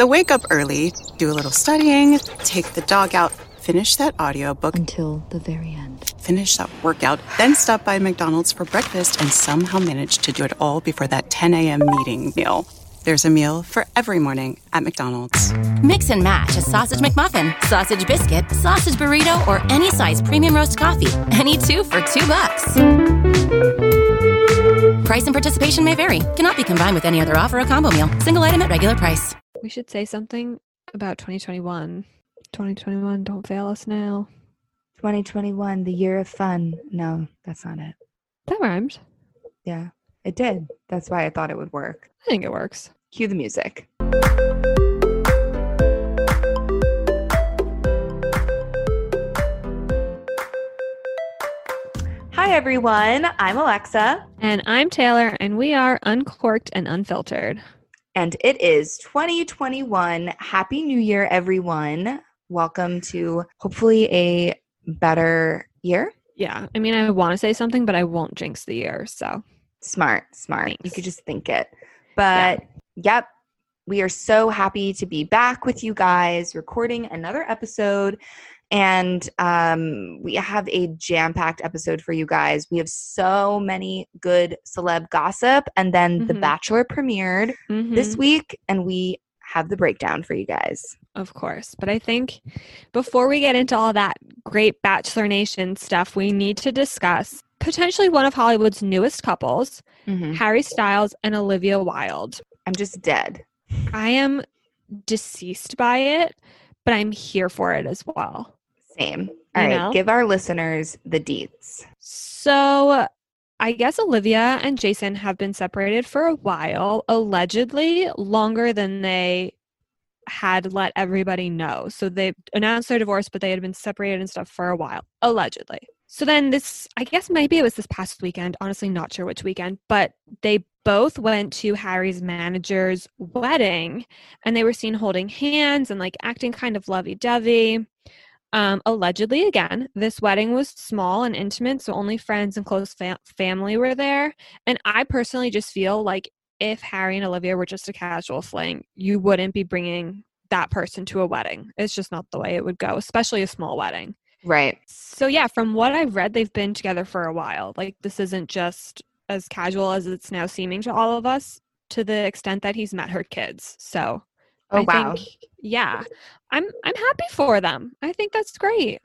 The wake up early, do a little studying, take the dog out, finish that audiobook until the very end. Finish that workout, then stop by McDonald's for breakfast and somehow manage to do it all before that 10 a.m. meeting meal. There's a meal for every morning at McDonald's. Mix and match a sausage McMuffin, sausage biscuit, sausage burrito, or any size premium roast coffee. Any two for two bucks. Price and participation may vary. Cannot be combined with any other offer or combo meal. Single item at regular price. We should say something about 2021. 2021, don't fail us now. 2021, the year of fun. No, that's not it. That rhymes. Yeah, it did. That's why I thought it would work. I think it works. Cue the music. Hi, everyone. I'm Alexa. And I'm Taylor, and we are uncorked and unfiltered. And it is 2021. Happy New Year, everyone. Welcome to hopefully a better year. Yeah. I mean, I want to say something, but I won't jinx the year. So smart, smart. Thanks. You could just think it. But yeah. yep, we are so happy to be back with you guys recording another episode. And um, we have a jam packed episode for you guys. We have so many good celeb gossip. And then mm-hmm. The Bachelor premiered mm-hmm. this week, and we have the breakdown for you guys. Of course. But I think before we get into all that great Bachelor Nation stuff, we need to discuss potentially one of Hollywood's newest couples, mm-hmm. Harry Styles and Olivia Wilde. I'm just dead. I am deceased by it, but I'm here for it as well. Same. All right, know? give our listeners the deets. So, I guess Olivia and Jason have been separated for a while, allegedly longer than they had let everybody know. So they announced their divorce, but they had been separated and stuff for a while, allegedly. So then this, I guess maybe it was this past weekend, honestly, not sure which weekend, but they both went to Harry's manager's wedding and they were seen holding hands and like acting kind of lovey dovey. Um, allegedly, again, this wedding was small and intimate, so only friends and close fam- family were there. And I personally just feel like if Harry and Olivia were just a casual fling, you wouldn't be bringing that person to a wedding. It's just not the way it would go, especially a small wedding. Right. So, yeah, from what I've read, they've been together for a while. Like, this isn't just as casual as it's now seeming to all of us to the extent that he's met her kids. So, Oh I wow. Think, yeah. I'm I'm happy for them. I think that's great.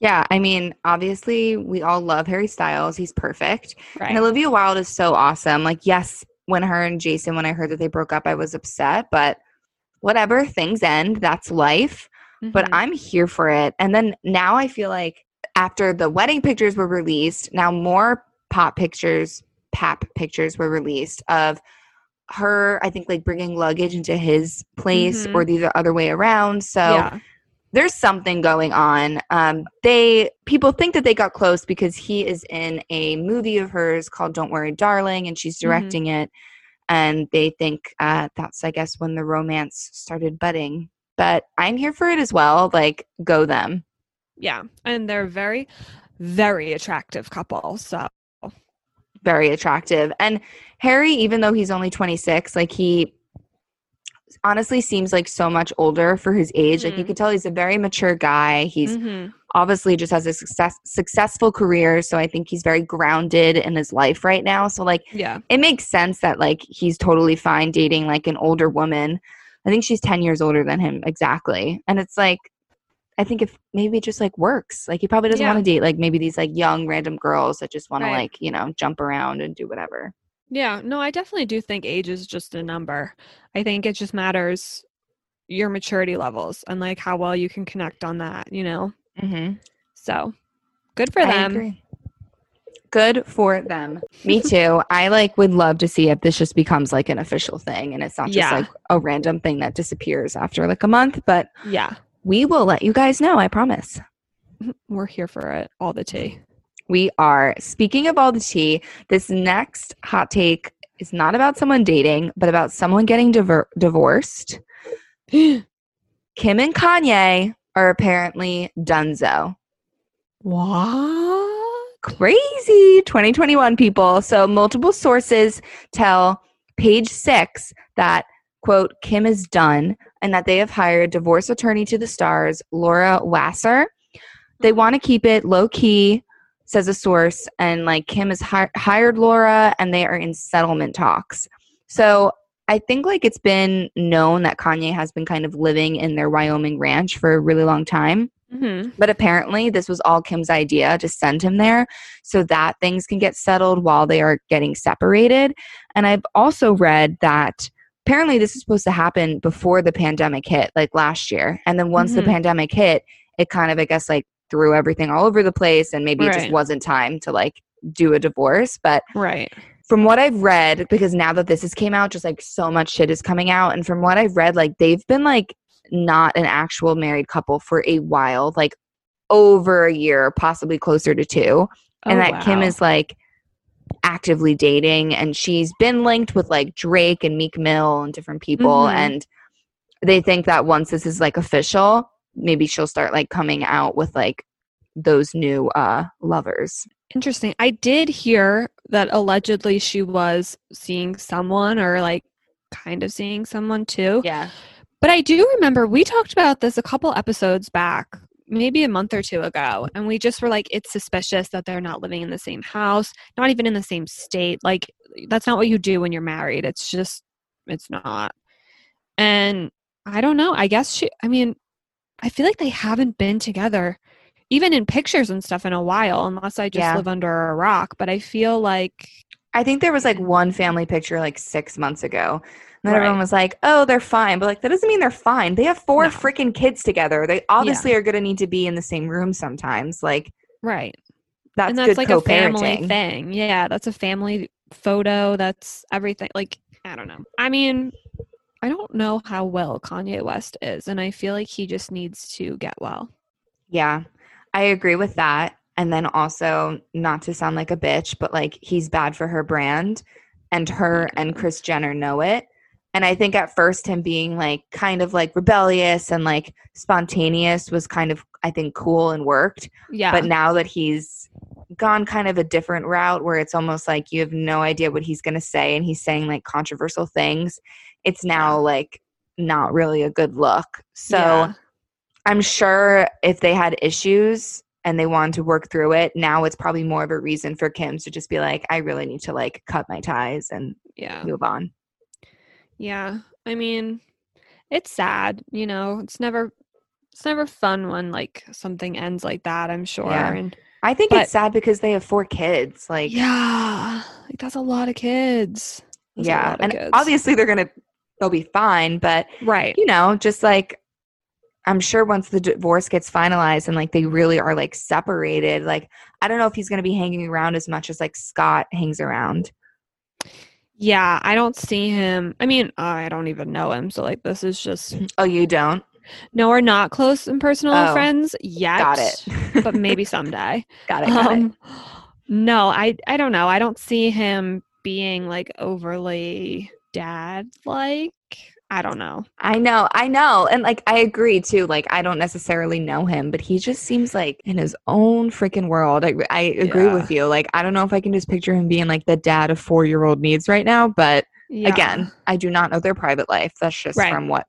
Yeah, I mean, obviously we all love Harry Styles. He's perfect. Right. And Olivia Wilde is so awesome. Like, yes, when her and Jason, when I heard that they broke up, I was upset, but whatever, things end. That's life. Mm-hmm. But I'm here for it. And then now I feel like after the wedding pictures were released, now more pop pictures, pap pictures were released of her i think like bringing luggage into his place mm-hmm. or the other way around so yeah. there's something going on um they people think that they got close because he is in a movie of hers called don't worry darling and she's mm-hmm. directing mm-hmm. it and they think uh that's i guess when the romance started budding but i'm here for it as well like go them yeah and they're very very attractive couple so very attractive. And Harry, even though he's only 26, like he honestly seems like so much older for his age. Mm-hmm. Like you mm-hmm. could tell he's a very mature guy. He's mm-hmm. obviously just has a success successful career, so I think he's very grounded in his life right now. So like yeah. It makes sense that like he's totally fine dating like an older woman. I think she's 10 years older than him exactly. And it's like I think if maybe it just like works. Like he probably doesn't yeah. want to date like maybe these like young random girls that just want right. to like, you know, jump around and do whatever. Yeah, no, I definitely do think age is just a number. I think it just matters your maturity levels and like how well you can connect on that, you know? Mm-hmm. So good for them. Good for them. Me too. I like would love to see if this just becomes like an official thing and it's not just Yeah. like a random thing that disappears after like a month, but Yeah. We will let you guys know, I promise. We're here for it. All the tea. We are. Speaking of all the tea, this next hot take is not about someone dating, but about someone getting diver- divorced. Kim and Kanye are apparently dunzo. What? Crazy 2021 people. So, multiple sources tell page six that, quote, Kim is done and that they have hired divorce attorney to the stars, Laura Wasser. They want to keep it low key, says a source, and like Kim has hi- hired Laura and they are in settlement talks. So, I think like it's been known that Kanye has been kind of living in their Wyoming ranch for a really long time. Mm-hmm. But apparently, this was all Kim's idea to send him there so that things can get settled while they are getting separated. And I've also read that apparently this is supposed to happen before the pandemic hit, like last year. And then once the Mhm. pandemic hit, it kind of, I guess, like threw everything all over the place. And maybe it just wasn't time to like do a divorce. But Right. from what I've read, because now that this has came out, just like so much shit is coming out. And from what I've read, like they've been like not an actual married couple for a while, like over a year, possibly closer to two. and Oh, that Kim is like actively dating and she's been linked with like Drake and Meek Mill and different people. Mhm. And they think that once this is like official, maybe she'll start like coming out with like those new uh lovers. Interesting. I did hear that allegedly she was seeing someone or like kind of seeing someone too. Yeah. But I do remember we talked about this a couple episodes back, maybe a month or two ago, and we just were like, it's suspicious that they're not living in the same house, not even in the same state. Like, that's not what you do when you're married. It's just, it's not. And I don't know. I guess she, I mean, I feel like they haven't been together, even in pictures and stuff, in a while, unless I just Yeah. live under a rock. But I feel like, I think there was like one family picture like six months ago. And then Right. everyone was like, oh, they're fine. But like, that doesn't mean they're fine. They have four No. freaking kids together. They obviously are going to need to be in the same room sometimes. Like, right. that's, and that's good like a family thing. Yeah, that's a family photo. That's everything. Like, I don't know. I mean, I don't know how well Kanye West is, and I feel like he just needs to get well. Yeah, I agree with that. And then also, not to sound like a bitch, but like he's bad for her brand, and her mm-hmm. and Kris Jenner know it. And I think at first, him being like kind of like rebellious and like spontaneous was kind of, I think, cool and worked. Yeah. But now that he's gone kind of a different route where it's almost like you have no idea what he's going to say and he's saying like controversial things, it's now like not really a good look. So. Yeah. I'm sure if they had issues and they wanted to work through it, now it's probably more of a reason for Kim to just be like, I really need to like cut my ties and yeah. move on. Yeah. I mean, it's sad, you know. It's never it's never fun when like something ends like that, I'm sure. Yeah. And I think But- it's sad because they have four kids. Like, yeah, like that's a lot of kids. That's yeah. of And kids. obviously they're going to, they'll be fine. But, right. you know, just like, I'm sure once the divorce gets finalized and like they really are like separated, like, I don't know if he's going to be hanging around as much as like Scott hangs around. Yeah, I don't see him. I mean, I don't even know him, so like this is just Oh, you don't? no, we're not close and personal Oh, friends yet. Got it. but maybe someday. got it. Got it. Um, no, I I don't know. I don't see him being like overly dad like. I don't know. I know, I know. And like I agree too. Like I don't necessarily know him, but he just seems like in his own freaking world. I, I agree Yeah. with you. Like I don't know if I can just picture him being like the dad of four year old needs right now, but Yeah. again, I do not know their private life. That's just Right. from what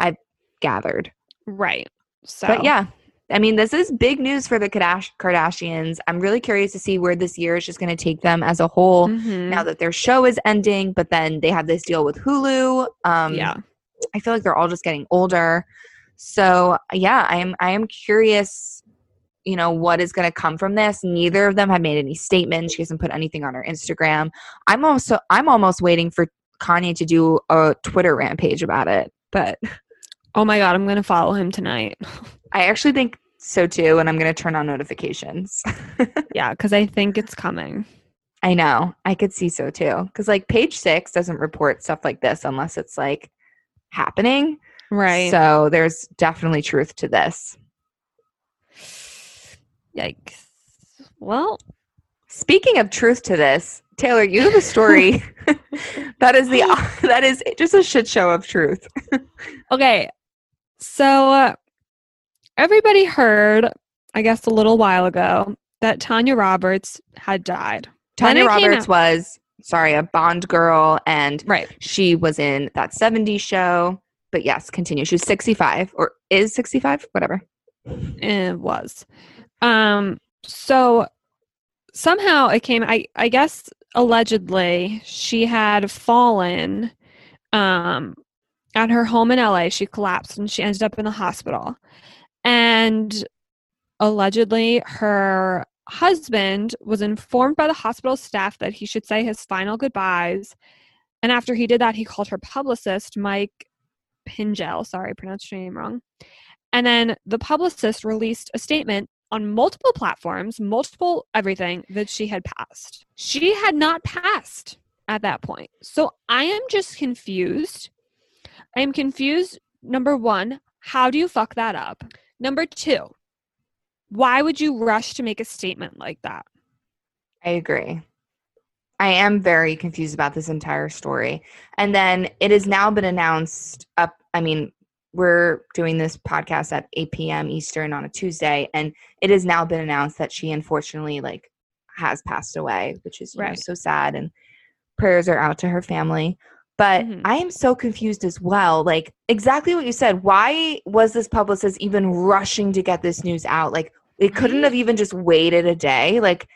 I've gathered. right. So But yeah, I mean, this is big news for the Kardashians. I'm really curious to see where this year is just going to take them as a whole. Mhm. Now that their show is ending, but then they have this deal with Hulu. Um, yeah. I feel like they're all just getting older. So yeah, I am I am curious, you know, what is gonna come from this. Neither of them have made any statements. She hasn't put anything on her Instagram. I'm also I'm almost waiting for Kanye to do a Twitter rampage about it. But Oh my god, I'm gonna follow him tonight. I actually think so too, and I'm going to turn on notifications. yeah, because I think it's coming. I know. I could see so too. Because like page six doesn't report stuff like this unless it's like happening. Right. So there's definitely truth to this. Yikes. Well, speaking of truth to this, Taylor, you have a story that is the that is just a shit show of truth. okay. So uh, everybody heard, I guess a little while ago, that Tanya Roberts had died. Tanya Roberts was sorry, a Bond girl and right. she was in that 70s show. But yes, continue. She was 65 or is 65, whatever. It was. Um so somehow it came I I guess allegedly she had fallen um at her home in LA. She collapsed and she ended up in the hospital. And allegedly her husband was informed by the hospital staff that he should say his final goodbyes. And after he did that, he called her publicist, Mike Pingel. Sorry, I pronounced your name wrong. And then the publicist released a statement on multiple platforms, multiple everything that she had passed. She had not passed at that point. So I am just confused. I am confused. Number one, how do you fuck that up? Number two, why would you rush to make a statement like that? I agree. I am very confused about this entire story. And then it has now been announced up I mean, we're doing this podcast at 8 p.m. Eastern on a Tuesday, and it has now been announced that she unfortunately like has passed away, which is right. know, so sad. And prayers are out to her family. But mm-hmm. I am so confused as well. Like exactly what you said. Why was this publicist even rushing to get this news out? Like it couldn't have even just waited a day. Like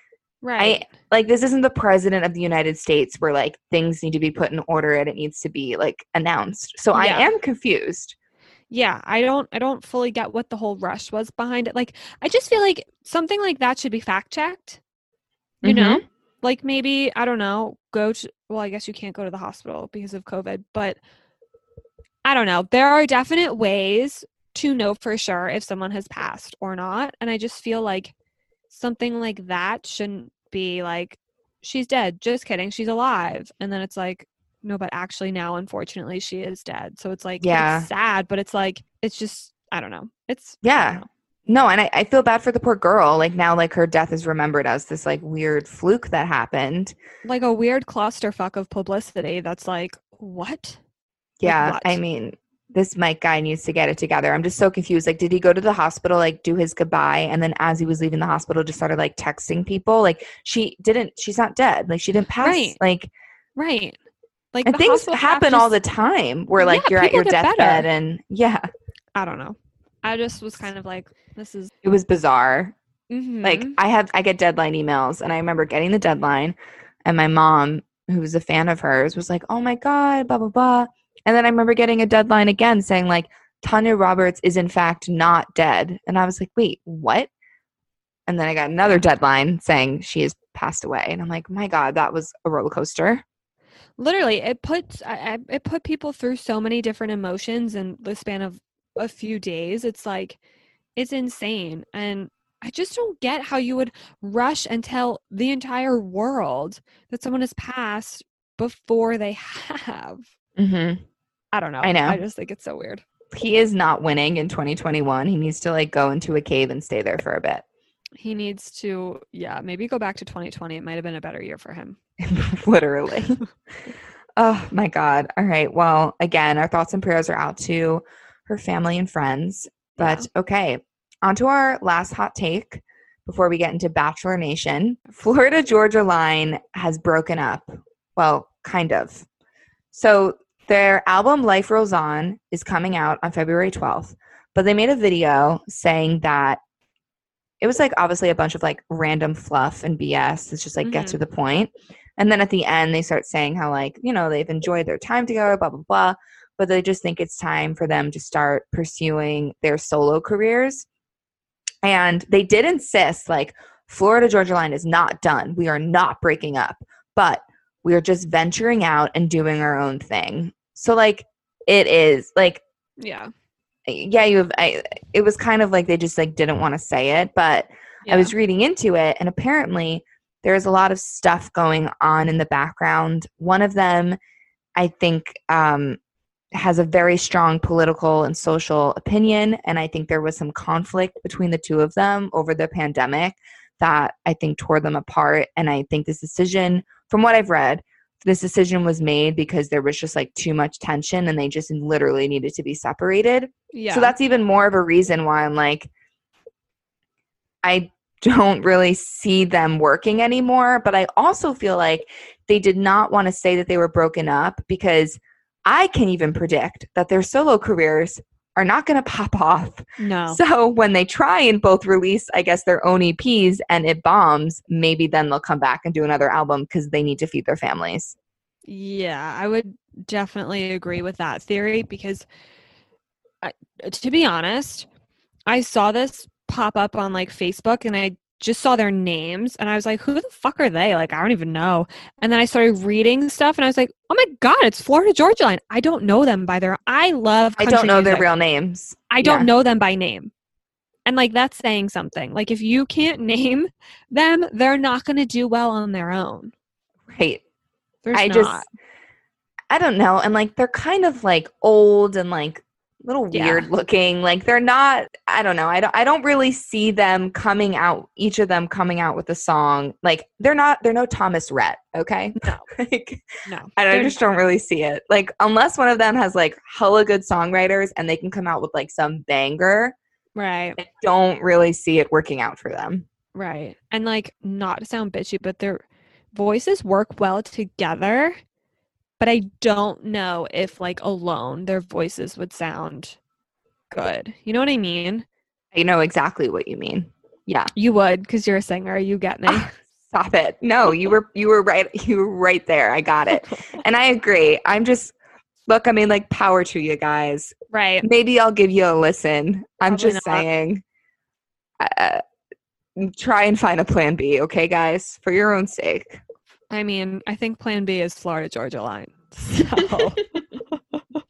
right. I, like this isn't the president of the United States where like things need to be put in order and it needs to be like announced. So yeah. I am confused yeah i don't i don't fully get what the whole rush was behind it like i just feel like something like that should be fact checked you mm-hmm. know like maybe i don't know go to well i guess you can't go to the hospital because of covid but i don't know there are definite ways to know for sure if someone has passed or not and i just feel like something like that shouldn't be like she's dead just kidding she's alive and then it's like no, but actually now, unfortunately, she is dead. So it's like, yeah, it's sad, but it's like, it's just, I don't know. It's, yeah. No, and I, I feel bad for the poor girl. Like now, like her death is remembered as this like weird fluke that happened. Like a weird clusterfuck of publicity that's like, what? Yeah. Like, what? I mean, this Mike guy needs to get it together. I'm just so confused. Like, did he go to the hospital, like, do his goodbye, and then as he was leaving the hospital, just started like texting people? Like, she didn't. She's not dead. Like, she didn't pass. Right. Like, right. Like and things happen just, all the time where like yeah, you're at your deathbed and yeah. I don't know. I just was kind of like, this is. It was bizarre. Mm-hmm. Like I have, I get deadline emails, and I remember getting the deadline, and my mom, who was a fan of hers, was like, "Oh my god, blah blah blah," and then I remember getting a deadline again saying like, "Tanya Roberts is in fact not dead," and I was like, "Wait, what?" And then I got another deadline saying she has passed away, and I'm like, "My god, that was a roller coaster." literally it puts I, it put people through so many different emotions in the span of a few days it's like it's insane and i just don't get how you would rush and tell the entire world that someone has passed before they have. Mm-hmm. i don't know. I know. I just think it's so weird. He is not winning in 2021 he needs to like go into a cave and stay there for a bit. He needs to yeah maybe go back to 2020 it might have been a better year for him. Literally. Oh my god. All right. Well again our thoughts and prayers are out to her family and friends but yeah. okay on to our last hot take before we get into bachelor nation florida georgia line has broken up well kind of so their album life rolls on is coming out on february 12th but they made a video saying that it was like obviously a bunch of like random fluff and BS. It's just like mm-hmm. get to the point. And then at the end, they start saying how like you know they've enjoyed their time together, blah blah blah. But they just think it's time for them to start pursuing their solo careers. And they did insist like Florida Georgia Line is not done. We are not breaking up, but we are just venturing out and doing our own thing. So like it is like yeah yeah, you have. I, it was kind of like they just like didn't want to say it, but yeah. I was reading into it, and apparently there's a lot of stuff going on in the background. One of them, I think, um, has a very strong political and social opinion, and I think there was some conflict between the two of them over the pandemic that I think tore them apart. And I think this decision, from what I've read, this decision was made because there was just like too much tension and they just literally needed to be separated. Yeah. So that's even more of a reason why I'm like, I don't really see them working anymore. But I also feel like they did not want to say that they were broken up because I can even predict that their solo careers are not going to pop off. No. So when they try and both release, I guess, their own EPs and it bombs, maybe then they'll come back and do another album because they need to feed their families. Yeah, I would definitely agree with that theory because, I, to be honest, I saw this pop up on like Facebook and I just saw their names and I was like, who the fuck are they? Like, I don't even know. And then I started reading stuff and I was like, oh my God, it's Florida Georgia Line. I don't know them by their, I love, I don't know music. their real names. I don't yeah. know them by name. And like, that's saying something. Like, if you can't name them, they're not going to do well on their own. Right. There's I not. just, I don't know. And like, they're kind of like old and like little weird yeah. looking. Like they're not I don't know. I don't I don't really see them coming out each of them coming out with a song. Like they're not they're no Thomas Rhett, okay? No. like no. I, I just don't really see it. Like unless one of them has like hella good songwriters and they can come out with like some banger. Right. I don't really see it working out for them. Right. And like not to sound bitchy, but their voices work well together but I don't know if like alone their voices would sound good. You know what I mean? I know exactly what you mean. Yeah. You would because you're a singer. You get me. Stop it. No, you were you were right you were right there. I got it. and I agree. I'm just look, I mean like power to you guys. Right. Maybe I'll give you a listen. I'm just not. saying uh, try and find a plan B, okay guys? For your own sake. I mean, I think plan B is Florida Georgia line. So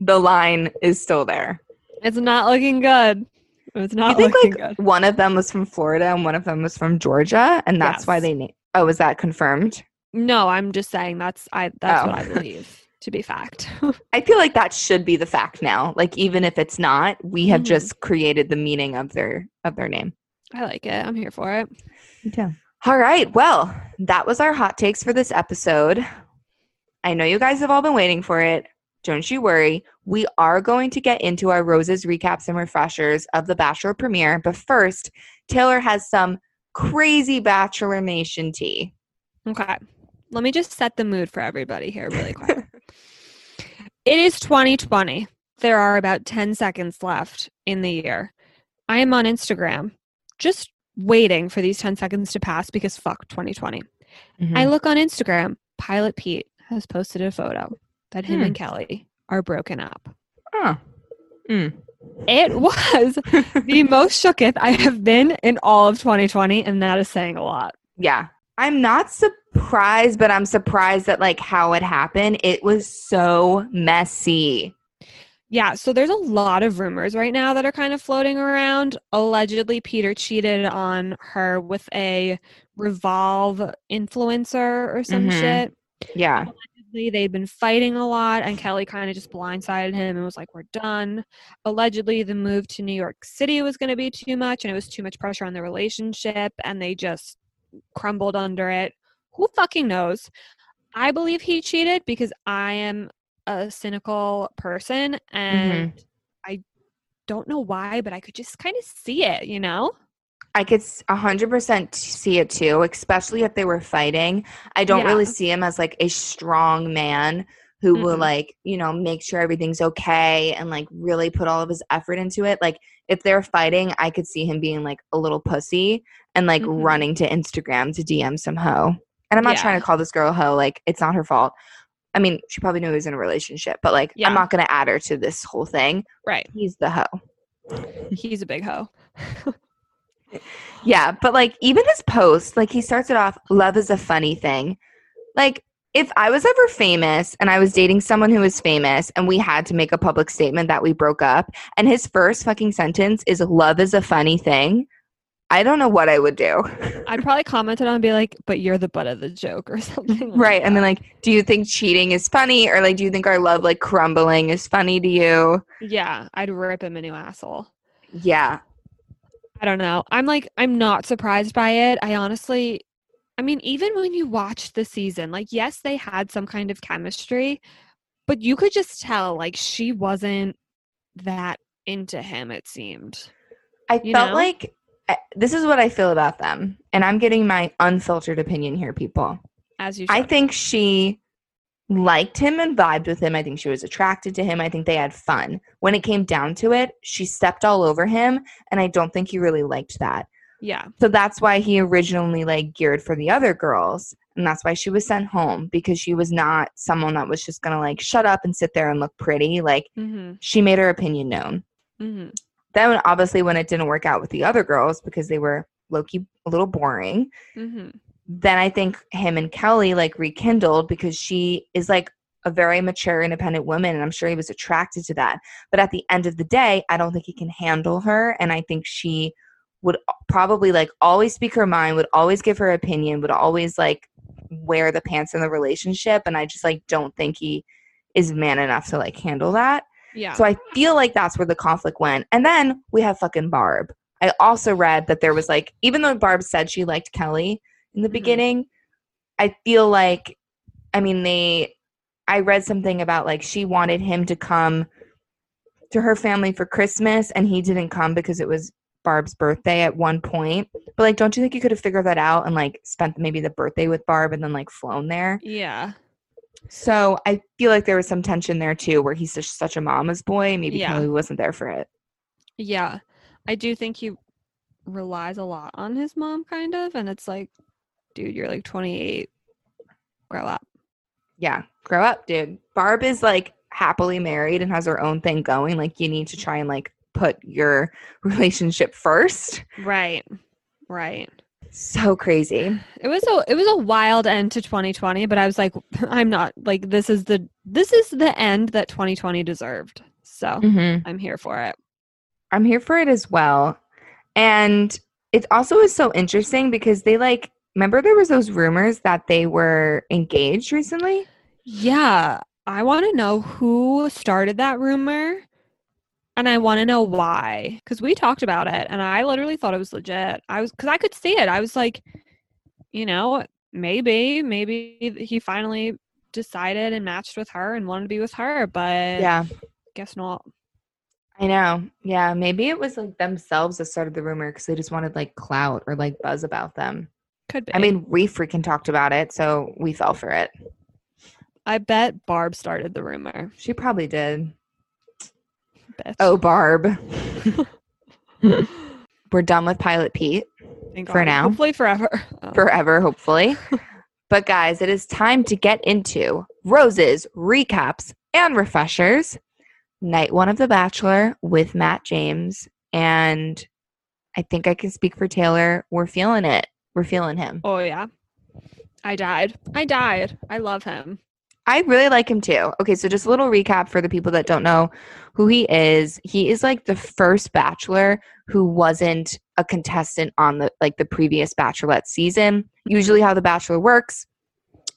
the line is still there. It's not looking good. It's not think, looking like, good. One of them was from Florida and one of them was from Georgia, and that's yes. why they named. Oh, is that confirmed? No, I'm just saying that's I. That's oh. what I believe to be fact. I feel like that should be the fact now. Like even if it's not, we have mm-hmm. just created the meaning of their of their name. I like it. I'm here for it. Yeah. All right. Well, that was our hot takes for this episode. I know you guys have all been waiting for it. Don't you worry. We are going to get into our roses recaps and refreshers of the Bachelor premiere. But first, Taylor has some crazy Bachelor Nation tea. Okay. Let me just set the mood for everybody here really quick. it is 2020. There are about 10 seconds left in the year. I am on Instagram just waiting for these 10 seconds to pass because fuck 2020. Mm-hmm. I look on Instagram. Pilot Pete has posted a photo that him and hmm. Kelly are broken up. Oh. Mm. It was the most shooketh I have been in all of 2020, and that is saying a lot. Yeah. I'm not surprised, but I'm surprised at like how it happened. It was so messy. Yeah, so there's a lot of rumors right now that are kind of floating around. Allegedly, Peter cheated on her with a Revolve influencer or some mm-hmm. shit. Yeah. Allegedly, they'd been fighting a lot, and Kelly kind of just blindsided him and was like, We're done. Allegedly, the move to New York City was going to be too much, and it was too much pressure on the relationship, and they just crumbled under it. Who fucking knows? I believe he cheated because I am a cynical person and mm-hmm. I don't know why, but I could just kind of see it, you know? I could 100% see it too, especially if they were fighting. I don't yeah. really see him as like a strong man who mm will like, you know, make sure everything's okay and like really put all of his effort into it. Like if they're fighting, I could see him being like a little pussy and like mm-hmm. running to Instagram to DM some hoe. And I'm not yeah. trying to call this girl hoe, like it's not her fault. I mean, she probably knew he was in a relationship, but like, yeah. I'm not going to add her to this whole thing. Right. He's the hoe. He's a big hoe. yeah, but like, even his post, like, he starts it off, love is a funny thing. Like, if I was ever famous and I was dating someone who was famous and we had to make a public statement that we broke up and his first fucking sentence is love is a funny thing, I don't know what I would do. I'd probably comment on and be like, but you're the butt of the joke or something. Like right. That. And then like, do you think cheating is funny? Or like do you think our love like crumbling is funny to you? Yeah. I'd rip him a new asshole. Yeah. I don't know. I'm like, I'm not surprised by it. I honestly I mean, even when you watch the season, like, yes, they had some kind of chemistry, but you could just tell, like, she wasn't that into him, it seemed. I you felt know? like eh, this is what I feel about them. And I'm getting my unfiltered opinion here, people. As you should. I think she liked him and vibed with him. I think she was attracted to him. I think they had fun. When it came down to it, she stepped all over him. And I don't think he really liked that. Yeah. So that's why he originally like geared for the other girls. And that's why she was sent home because she was not someone that was just going to like shut up and sit there and look pretty. Like mm-hmm. she made her opinion known. Mm-hmm. Then obviously when it didn't work out with the other girls because they were Loki a little boring. Mm-hmm. Then I think him and Kelly like rekindled because she is like a very mature, independent woman, and I'm sure he was attracted to that. But at the end of the day, I don't think he can handle her, and I think she would probably like always speak her mind, would always give her opinion, would always like wear the pants in the relationship. And I just like don't think he is man enough to like handle that. Yeah. So I feel like that's where the conflict went. And then we have fucking Barb. I also read that there was like, even though Barb said she liked Kelly in the mm-hmm. beginning, I feel like, I mean, they, I read something about like she wanted him to come to her family for Christmas and he didn't come because it was Barb's birthday at one point. But like, don't you think you could have figured that out and like spent maybe the birthday with Barb and then like flown there? Yeah. So I feel like there was some tension there too, where he's just such a mama's boy. Maybe yeah. Kelly wasn't there for it. Yeah, I do think he relies a lot on his mom, kind of, and it's like, dude, you're like 28. Grow up. Yeah, grow up, dude. Barb is like happily married and has her own thing going. Like, you need to try and like put your relationship first. Right. Right. So crazy. It was a it was a wild end to 2020, but I was like I'm not like this is the this is the end that 2020 deserved. So, mm-hmm. I'm here for it. I'm here for it as well. And it also is so interesting because they like remember there was those rumors that they were engaged recently? Yeah. I want to know who started that rumor and I want to know why because we talked about it and I literally thought it was legit. I was because I could see it. I was like, you know, maybe, maybe he finally decided and matched with her and wanted to be with her, but yeah, guess not. I know. Yeah, maybe it was like themselves that started the rumor because they just wanted like clout or like buzz about them. Could be. I mean, we freaking talked about it, so we fell for it. I bet Barb started the rumor. She probably did bitch. Oh, Barb. We're done with Pilot Pete Thank for God. now. Hopefully, forever. Oh. Forever, hopefully. but, guys, it is time to get into roses, recaps, and refreshers. Night one of The Bachelor with Matt James. And I think I can speak for Taylor. We're feeling it. We're feeling him. Oh, yeah. I died. I died. I love him. I really like him too. Okay, so just a little recap for the people that don't know who he is. He is like the first bachelor who wasn't a contestant on the like the previous bachelorette season. Usually how the bachelor works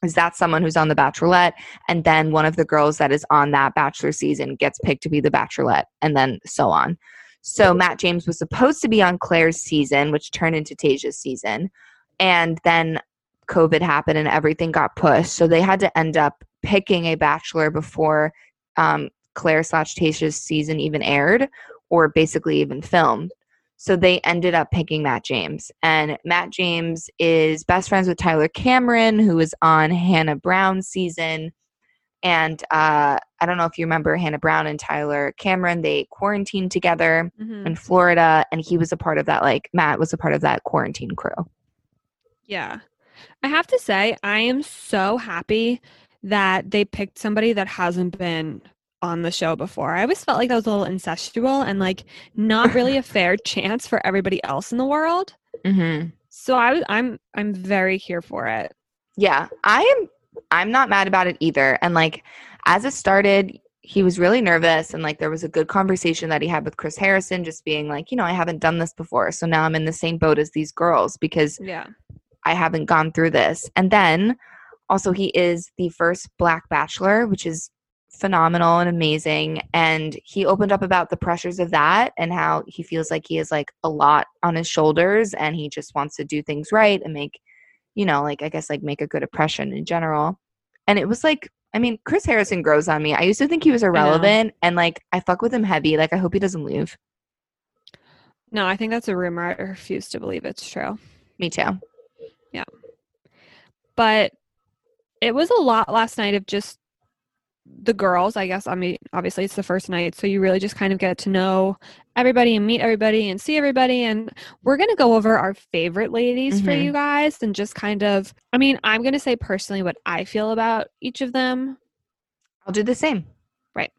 is that someone who's on the bachelorette and then one of the girls that is on that bachelor season gets picked to be the bachelorette and then so on. So Matt James was supposed to be on Clare's season, which turned into Tayshia's season. And then COVID happened and everything got pushed. So they had to end up picking a bachelor before um, Clare slash Tayshia's season even aired or basically even filmed. So they ended up picking Matt James. And Matt James is best friends with Tyler Cameron, who was on Hannah Brown's season. And uh, I don't know if you remember Hannah Brown and Tyler Cameron, they quarantined together mm-hmm. in Florida. And he was a part of that, like, Matt was a part of that quarantine crew. Yeah. I have to say, I am so happy that they picked somebody that hasn't been on the show before. I always felt like that was a little incestual and like not really a fair chance for everybody else in the world. Mm-hmm. So I was, I'm, I'm very here for it. Yeah, I am I'm not mad about it either. And like as it started, he was really nervous and like there was a good conversation that he had with Chris Harrison just being like, you know, I haven't done this before. So now I'm in the same boat as these girls because Yeah. I haven't gone through this. And then also he is the first black bachelor, which is phenomenal and amazing and he opened up about the pressures of that and how he feels like he has like a lot on his shoulders and he just wants to do things right and make you know like i guess like make a good impression in general and it was like i mean chris harrison grows on me i used to think he was irrelevant and like i fuck with him heavy like i hope he doesn't leave No, I think that's a rumor. I refuse to believe it's true. me too Yeah. But it was a lot last night of just the girls, I guess. I mean, obviously it's the first night, so you really just kind of get to know everybody and meet everybody and see everybody. And we're going to go over our favorite ladies for Mhm. you guys and just kind of, I mean, I'm going to say personally what I feel about each of them. i'll do the same Right.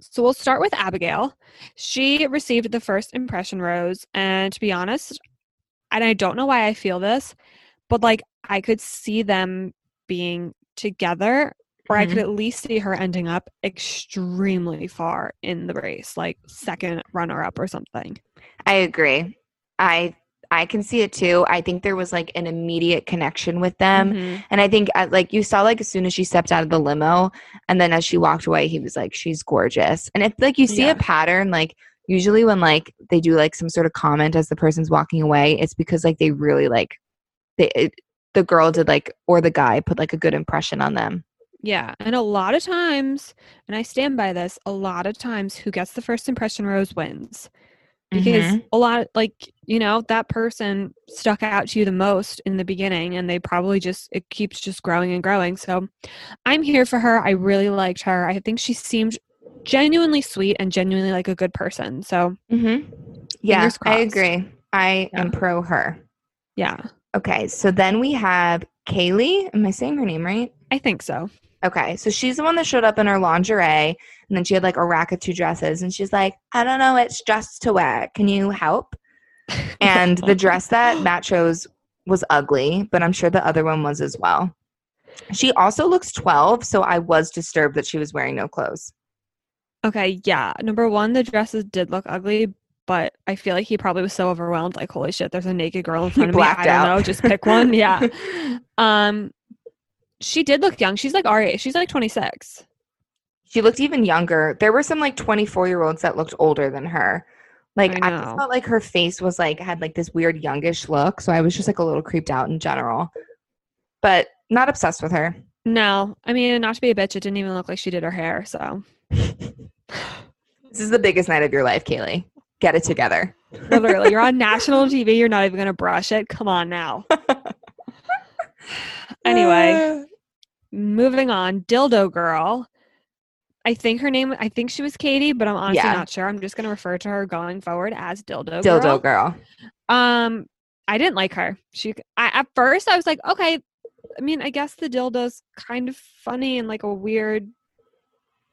So we'll start with Abigail. She received the first impression rose, and to be honest, and I don't know why I feel this, but like I could see them being together, or I could at least see her ending up extremely far in the race, like second runner up or something. I agree. I I can see it too. I think there was like an immediate connection with them. Mhm. And I think uh, like you saw like as soon as she stepped out of the limo and then as she walked away he was like she's gorgeous. And it's like you see Yeah. a pattern like usually when like they do like some sort of comment as the person's walking away it's because like they really like they it, the girl did like or the guy put like a good impression on them. Yeah. And a lot of times, and I stand by this, a lot of times who gets the first impression rose wins. Because Mhm. a lot, like, you know, that person stuck out to you the most in the beginning, and they probably just, it keeps just growing and growing. So I'm here for her. I really liked her. I think she seemed genuinely sweet and genuinely like a good person. So Mhm. Yeah, I agree. I Yeah. am pro her. yeah, Okay, so then we have Kaili. Am I saying her name right? I think so. Okay, so she's the one that showed up in her lingerie, and then she had like a rack of two dresses, and she's like, I don't know which dress to wear. Can you help? And the dress that Matt chose was ugly, but I'm sure the other one was as well. She also looks 12, so I was disturbed that she was wearing no clothes. Okay, yeah. Number one, the dresses did look ugly, but I feel like he probably was so overwhelmed. Like, holy shit, there's a naked girl in He front of me. I blacked don't out. know, just pick one. Yeah. Um, she did look young. She's like our age. She's like 26. She looked even younger. There were some like 24 year olds that looked older than her. Like I I, just felt like her face was like had like this weird youngish look, so I was just like a little creeped out in general. But not obsessed with her. No, I mean, not to be a bitch, it didn't even look like she did her hair. So This is the biggest night of your life, Kaili. Get it together. literally, you're on national TV. You're not even gonna brush it. Come on now. anyway, moving on. Dildo girl. I think her name. I think she was Katie, but I'm honestly Yeah. not sure. I'm just gonna refer to her going forward as Dildo. dildo girl. Um, I didn't like her. She, I, at first, I was like, okay. I mean, I guess the dildo's kind of funny in like a weird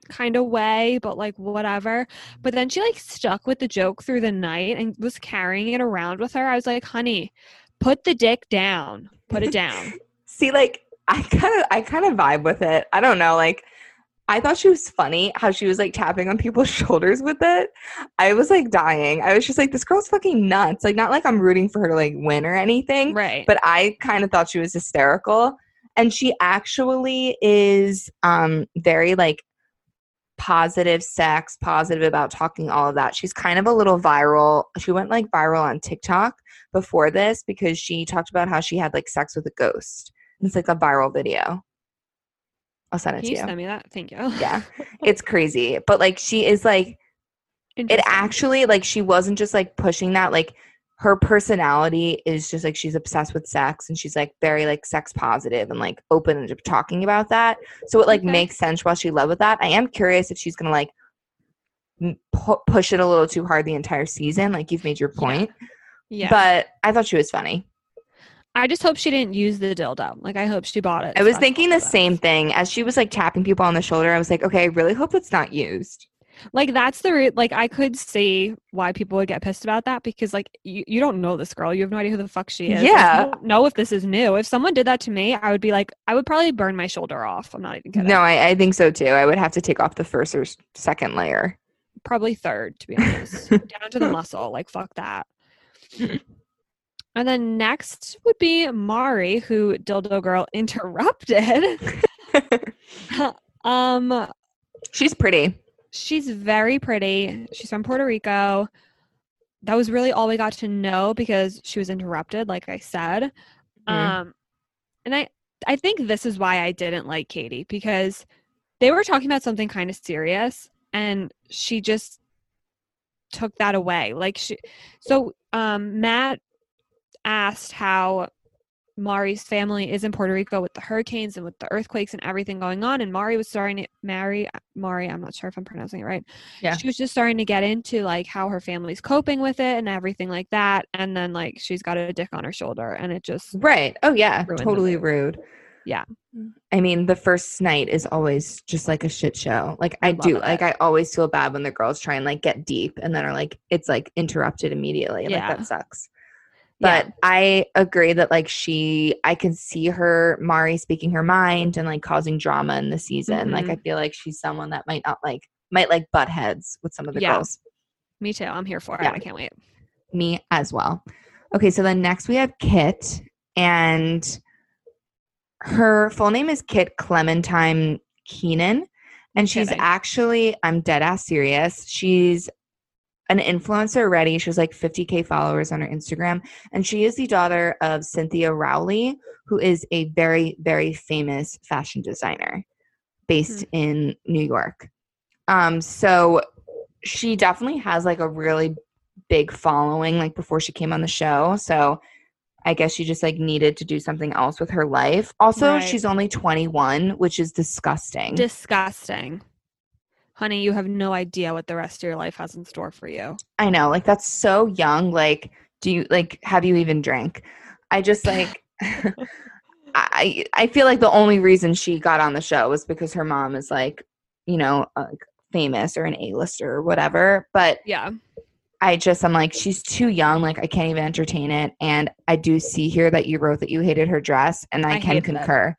kind of way, but like whatever. But then she like stuck with the joke through the night and was carrying it around with her. I was like, honey, put the dick down. Put it down. See, like I kind of I kind of vibe with it. I don't know, like I thought she was funny how she was like tapping on people's shoulders with it. I was like dying. I was just like, this girl's fucking nuts. Like, not like I'm rooting for her to like win or anything, right. but I kind of thought she was hysterical. And she actually is um very like positive sex, positive about talking all of that. She's kind of a little viral. She went like viral on TikTok before this because she talked about how she had like sex with a ghost. It's like a viral video. I'll send it Can to you you. send me that? Thank you. Yeah. It's crazy. But like she is like it actually like she wasn't just like pushing that like her personality is just like she's obsessed with sex and she's like very like sex positive and like open to talking about that so it like Okay. makes sense while she led with that i am curious if she's gonna like pu- push it a little too hard the entire season like you've made your point Yeah. but i thought she was funny I just hope she didn't use the dildo. Like I hope she bought it. i was thinking the same thing as she was like tapping people on the shoulder i was like okay i really hope it's not used Like that's the re- like I could see why people would get pissed about that because like you, you don't know this girl. You have no idea who the fuck she is. Yeah. Like, know if this is new. If someone did that to me, I would be like I would probably burn my shoulder off. I'm not even kidding. No, I, I think so too. I would have to take off the first or second layer. Probably third, to be honest. Down to the muscle. Like fuck that. and then next would be Mari, who Dildo Girl interrupted. um She's pretty. She's very pretty. She's from Puerto Rico. That was really all we got to know because she was interrupted, like I said. Mm. Um, and I, I think this is why I didn't like Katie because they were talking about something kind of serious, and she just took that away. Like she, so um, Matt asked how Mari's family is in Puerto Rico with the hurricanes and with the earthquakes and everything going on. And Mari was starting to Mary Mari, I'm not sure if I'm pronouncing it right. Yeah. She was just starting to get into like how her family's coping with it and everything like that. And then like she's got a dick on her shoulder and it just Right. Oh yeah. Totally rude. Yeah. I mean, the first night is always just like a shit show. Like I, I do. It. Like I always feel bad when the girls try and like get deep and then are like it's like interrupted immediately. Yeah. Like that sucks. But yeah. I agree that like she, I can see her Mari speaking her mind and like causing drama in the season. Mm-hmm. Like I feel like she's someone that might not like might like butt heads with some of the yeah. girls. Me too. I'm here for yeah. it. I can't wait. Me as well. Okay, so then next we have Kit, and her full name is Kit Clementine Keenan. And she's actually, I'm dead ass serious. She's an influencer already. She has like 50K followers on her Instagram. And she is the daughter of Cynthia Rowley, who is a very, very famous fashion designer based mm-hmm. in New York. Um, so she definitely has like a really big following, like before she came on the show. So I guess she just like needed to do something else with her life. Also, right. she's only 21, which is disgusting. Disgusting honey, you have no idea what the rest of your life has in store for you. I know, like that's so young. Like, do you like have you even drank? I just like I I feel like the only reason she got on the show was because her mom is like, you know, uh, famous or an A-lister or whatever. But yeah. I just I'm like she's too young like I can't even entertain it and I do see here that you wrote that you hated her dress and I, I can concur.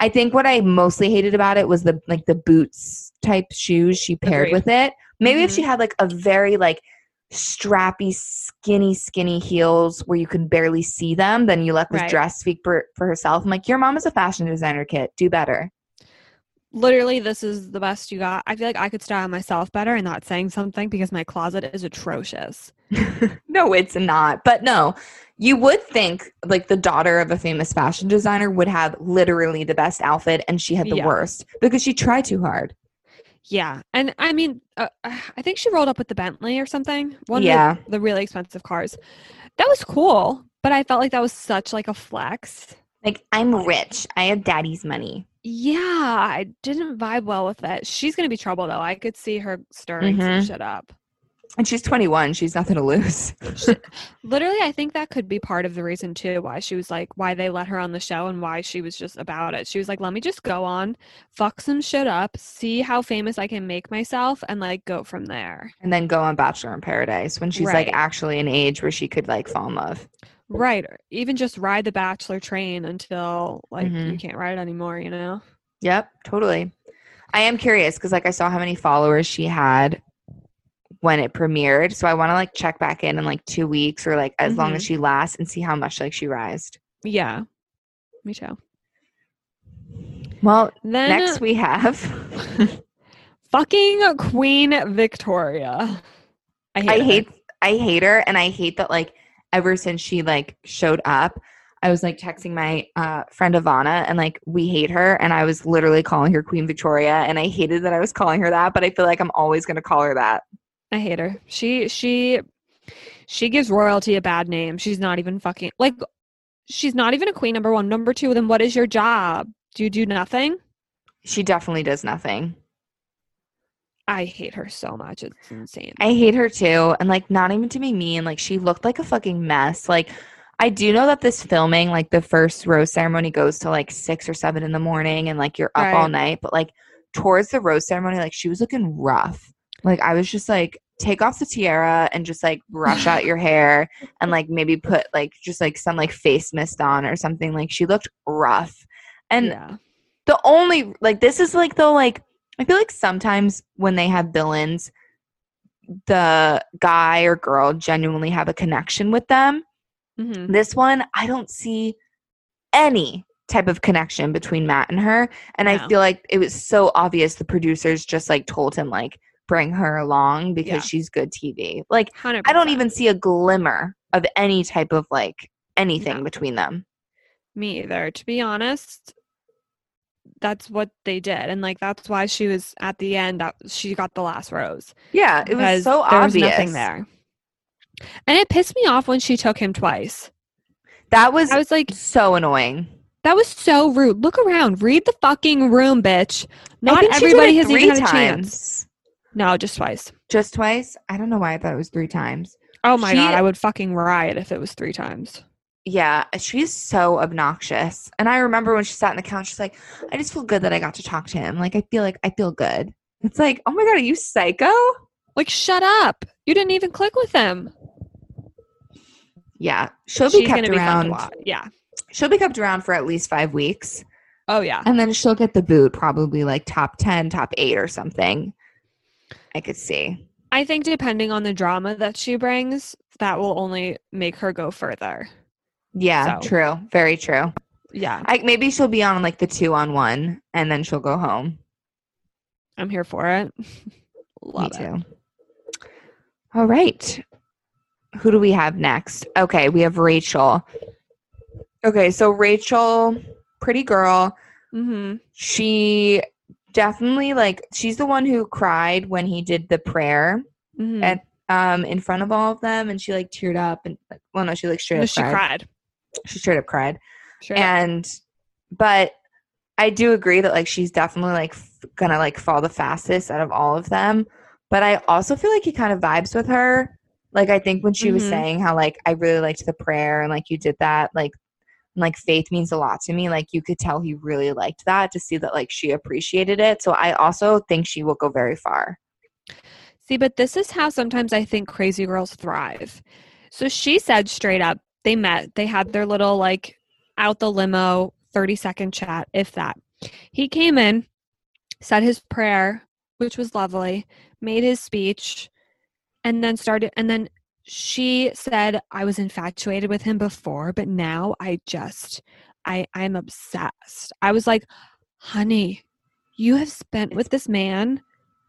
I think what I mostly hated about it was the like the boots type shoes she paired Agreed. with it. Maybe mm-hmm. if she had like a very like strappy, skinny, skinny heels where you can barely see them, then you let this right. dress speak for, for herself. I'm like, your mom is a fashion designer, Kit. Do better. Literally, this is the best you got. I feel like I could style myself better and not saying something because my closet is atrocious. no, it's not. But no, you would think like the daughter of a famous fashion designer would have literally the best outfit and she had the yeah. worst because she tried too hard. Yeah. And I mean, uh, I think she rolled up with the Bentley or something. One yeah. of the, the really expensive cars. That was cool, but I felt like that was such like a flex. Like I'm rich. I have daddy's money. Yeah, I didn't vibe well with it. She's gonna be trouble though. I could see her stirring mm-hmm. some shit up. And she's 21. She's nothing to lose. she, literally, I think that could be part of the reason too why she was like, why they let her on the show and why she was just about it. She was like, let me just go on, fuck some shit up, see how famous I can make myself, and like go from there. And then go on Bachelor in Paradise when she's right. like actually an age where she could like fall in love. Right. Or even just ride the Bachelor train until like mm-hmm. you can't ride it anymore, you know? Yep, totally. I am curious because like I saw how many followers she had when it premiered. So I want to like check back in in like two weeks or like as mm-hmm. long as mm-hmm. she lasts and see how much like she rised. Yeah, me too. Well, then next we have fucking Queen Victoria. I hate. I hate. I hate her, and I hate that like ever since she like showed up. I was like texting my uh, friend Ivana and like we hate her and I was literally calling her Queen Victoria and I hated that I was calling her that but I feel like I'm always going to call her that. I hate her. She she she gives royalty a bad name. She's not even fucking like she's not even a queen number 1. Number 2, then what is your job? Do you do nothing? She definitely does nothing. I hate her so much. It's insane. I hate her too. And like not even to be mean, like she looked like a fucking mess. Like I do know that this filming, like the first rose ceremony goes to like six or seven in the morning and like you're up right. all night, but like towards the rose ceremony, like she was looking rough. Like I was just like, take off the tiara and just like brush out your hair and like maybe put like just like some like face mist on or something. Like she looked rough. And yeah. the only like this is like the like I feel like sometimes when they have villains, the guy or girl genuinely have a connection with them. Mhm. This one, I don't see any type of connection between Matt and her. And I feel like it was so obvious the producers just like told him like bring her along because Yeah. she's good TV. Like 100%. I don't even see a glimmer of any type of like anything No. between them. Me either. To be honest, that's what they did. And like that's why she was at the end that she got the last rose. Yeah, it was so there obvious. was nothing there. And it pissed me off when she took him twice. That was, I was like, so annoying. that was so rude. Look around. Read the fucking room, bitch. Not think she did everybody has even had a times. chance. No, just twice. Just twice? I don't know why I thought it was three times. Oh my She- god, I would fucking riot if it was three times. Yeah, she's so obnoxious. And I remember when she sat on the couch, she's like, I just feel good that I got to talk to him. Like, I feel like I feel good. It's like, oh my God, are you psycho? Like, shut up. You didn't even click with him. Yeah, she'll be She's kept be around. Yeah. she'll be kept around for at least five weeks. Oh yeah. And then she'll get the boot, probably like top 10, top eight or something. I could see. I think depending on the drama that she brings, that will only make her go further. Yeah, So. true. Very true. Yeah, I, maybe she'll be on like the two on one and then she'll go home. I'm here for it. Love Me it. too. All right. Who do we have next? Okay, we have Rachael. Okay, so Rachael, pretty girl. Mm-hmm. She definitely like she's the one who cried when he did the prayer mm-hmm. at um in front of all of them and she like teared up and like well no she like straight No, up she cried. cried. She straight up cried. Straight up. and but i do agree that like she's definitely like f- gonna like fall the fastest out of all of them but i also feel like he kind of vibes with her like i think when she was Mhm. saying how like i really liked the prayer and like you did that like like faith means a lot to me like you could tell he really liked that to see that like she appreciated it so i also think she will go very far See, but this is how sometimes I think crazy girls thrive. So she said straight up, they met, they had their little like out the limo 30 second chat, if that. He came in, said his prayer, which was lovely, made his speech, and then started, and then she said, I was infatuated with him before, but now I just, I, I'm obsessed. I was like, honey, you have spent with this man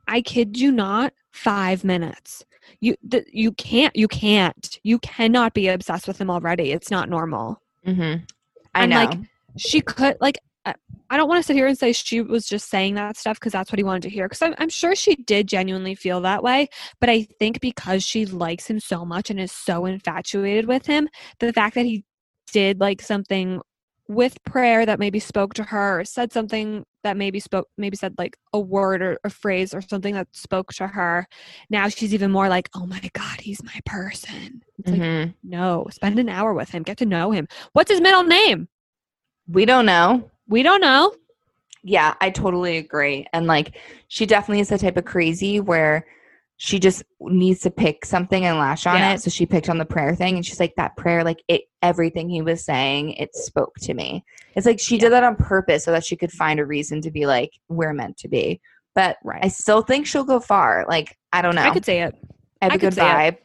I kid you not, five minutes. You th- you can't you can't you cannot be obsessed with him already. It's not normal. mm-hmm. i And, know like, She could like I don't want to sit here and say she was just saying that stuff because that's what he wanted to hear. Because I'm, I'm sure she did genuinely feel that way. But I think because she likes him so much and is so infatuated with him, the fact that he did like something with prayer that maybe spoke to her or said something that maybe spoke maybe said like a word or a phrase or something that spoke to her now she's even more like oh my god he's my person it's like mm-hmm. no spend an hour with him get to know him what's his middle name we don't know we don't know Yeah, I totally agree. And like she definitely is the type of crazy where she just needs to pick something and lash on Yeah. it. So she picked on the prayer thing and she's like that prayer like it everything he was saying, it spoke to me. It's like she did that on purpose so that she could find a reason to be like we're meant to be. But Right. I still think she'll go far. Like I don't know. i could say it I have I a good it. vibe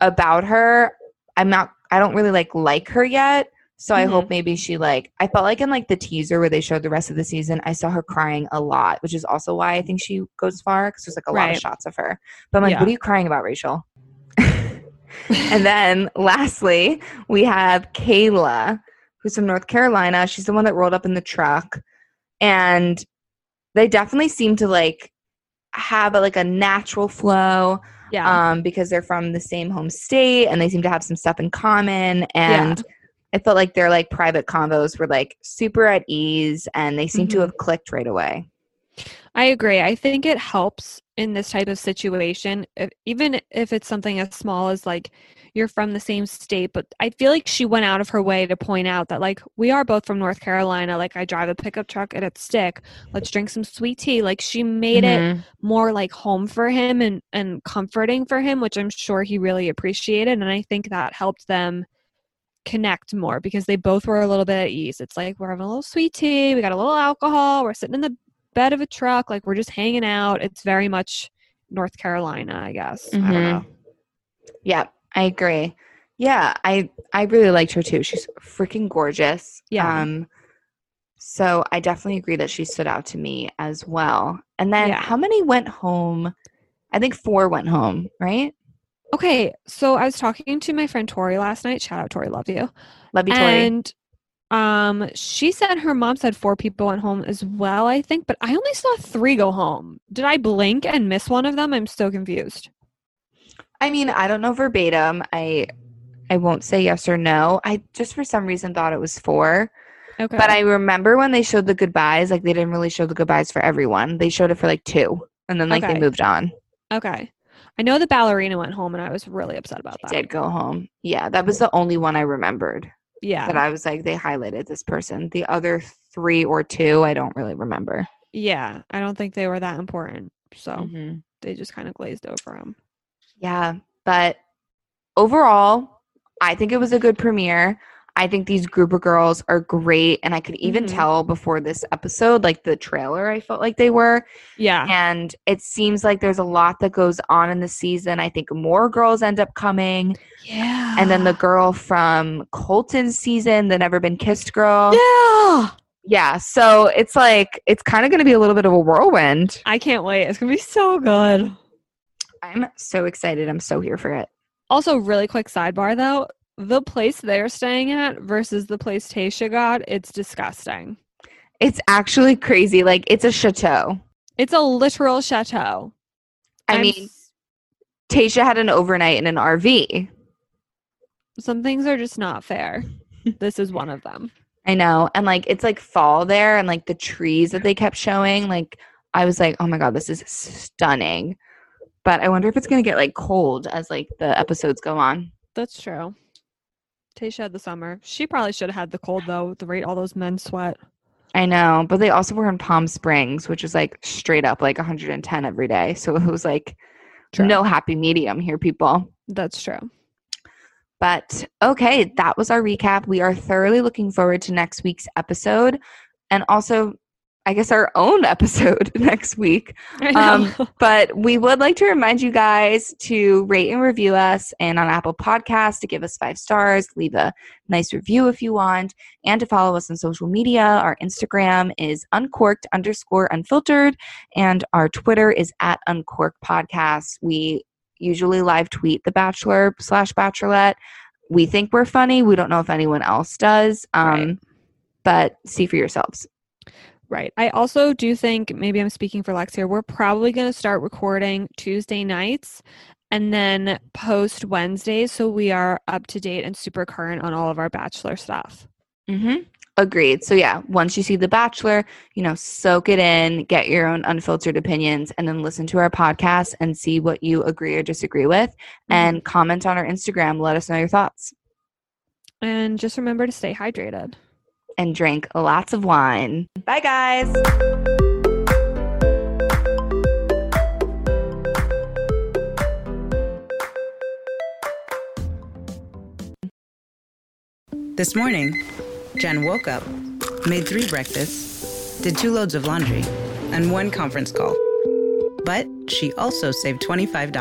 about her. I'm not I don't really like like her yet. So I Mm-hmm. hope maybe she like I felt like in like the teaser where they showed the rest of the season, I saw her crying a lot, which is also why I think she goes far because there's like a lot of shots of her. But I'm like, Yeah. what are you crying about, Rachael? and then lastly, we have Kayla, who's from North Carolina. She's the one that rolled up in the truck. And they definitely seem to like have a, like a natural flow yeah um, because they're from the same home state and they seem to have some stuff in common. And I felt like their like private convos were like super at ease and they seem to Mhm. have clicked right away. I agree. I think it helps in this type of situation, if, even if it's something as small as like you're from the same state, but I feel like she went out of her way to point out that like we are both from North Carolina. Like I drive a pickup truck and it's stick. Let's drink some sweet tea. Like she made mm-hmm. it more like home for him and and comforting for him, which I'm sure he really appreciated. And I think that helped them connect more because they both were a little bit at ease. It's like we're having a little sweet tea, we got a little alcohol, we're sitting in the bed of a truck, like we're just hanging out. It's very much North Carolina, I guess. Mm-hmm. I don't mm-hmm. know. Yeah, I agree. Yeah, I I really liked her too. She's freaking gorgeous. Yeah. Um so I definitely agree that she stood out to me as well. And then yeah. how many went home? I think four went home, right? Okay, so I was talking to my friend Tori last night. Shout out Tori, love you. Love you, Tori. And um, she said her mom said four people went home as well, I think, but I only saw three go home. Did I blink and miss one of them? I'm so confused. I mean, I don't know verbatim. I I won't say yes or no. I just for some reason thought it was four. Okay. But I remember when they showed the goodbyes, like they didn't really show the goodbyes for everyone. They showed it for like two, and then like okay. they moved on. Okay. I know the ballerina went home, and I was really upset about that. Did go home? Yeah, that was the only one I remembered. Yeah, that I was like they highlighted this person. The other three or two, I don't really remember. Yeah, I don't think they were that important, so mm-hmm. they just kind of glazed over them. Yeah, but overall, I think it was a good premiere. I think these group of girls are great. And I could even mm-hmm. tell before this episode, like the trailer, I felt like they were. Yeah. And it seems like there's a lot that goes on in the season. I think more girls end up coming. Yeah. And then the girl from Colton's season, the Never Been Kissed girl. Yeah. Yeah. So it's like, it's kind of going to be a little bit of a whirlwind. I can't wait. It's going to be so good. I'm so excited. I'm so here for it. Also, really quick sidebar though the place they're staying at versus the place Tayshia got, it's disgusting. It's actually crazy. Like it's a chateau. It's a literal chateau. I I'm mean, Tayshia had an overnight in an RV. Some things are just not fair. this is one of them. I know. And like it's like fall there and like the trees that they kept showing, like I was like, "Oh my god, this is stunning." But I wonder if it's going to get like cold as like the episodes go on. That's true. Tayshia had the summer. She probably should have had the cold though. The rate all those men sweat. I know, but they also were in Palm Springs, which is like straight up like 110 every day. So it was like true. no happy medium here, people. That's true. But okay, that was our recap. We are thoroughly looking forward to next week's episode. And also, I guess, our own episode next week. Um, but we would like to remind you guys to rate and review us and on Apple Podcasts to give us five stars, leave a nice review if you want, and to follow us on social media. Our Instagram is uncorked underscore unfiltered, and our Twitter is at uncorked podcast. We usually live tweet The Bachelor slash Bachelorette. We think we're funny. We don't know if anyone else does. Um, right. But see for yourselves. Right. I also do think, maybe I'm speaking for Lex here, we're probably going to start recording Tuesday nights and then post Wednesdays so we are up to date and super current on all of our Bachelor stuff. Mm-hmm. Agreed. So, yeah, once you see The Bachelor, you know, soak it in, get your own unfiltered opinions, and then listen to our podcast and see what you agree or disagree with, mm-hmm. and comment on our Instagram. Let us know your thoughts. And just remember to stay hydrated and drink lots of wine. Bye, guys. This morning, Jen woke up, made three breakfasts, did two loads of laundry, and one conference call. But she also saved $25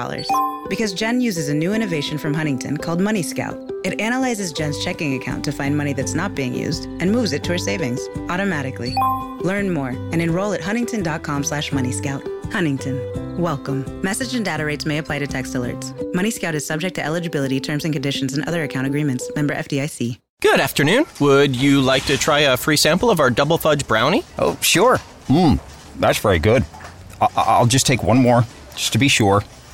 because Jen uses a new innovation from Huntington called Money Scout. It analyzes Jen's checking account to find money that's not being used and moves it to her savings automatically. Learn more and enroll at huntington.com slash moneyscout. Huntington. Welcome. Message and data rates may apply to text alerts. Money Scout is subject to eligibility, terms and conditions, and other account agreements. Member FDIC. Good afternoon. Would you like to try a free sample of our double fudge brownie? Oh, sure. Mmm, that's very good. I- I'll just take one more, just to be sure.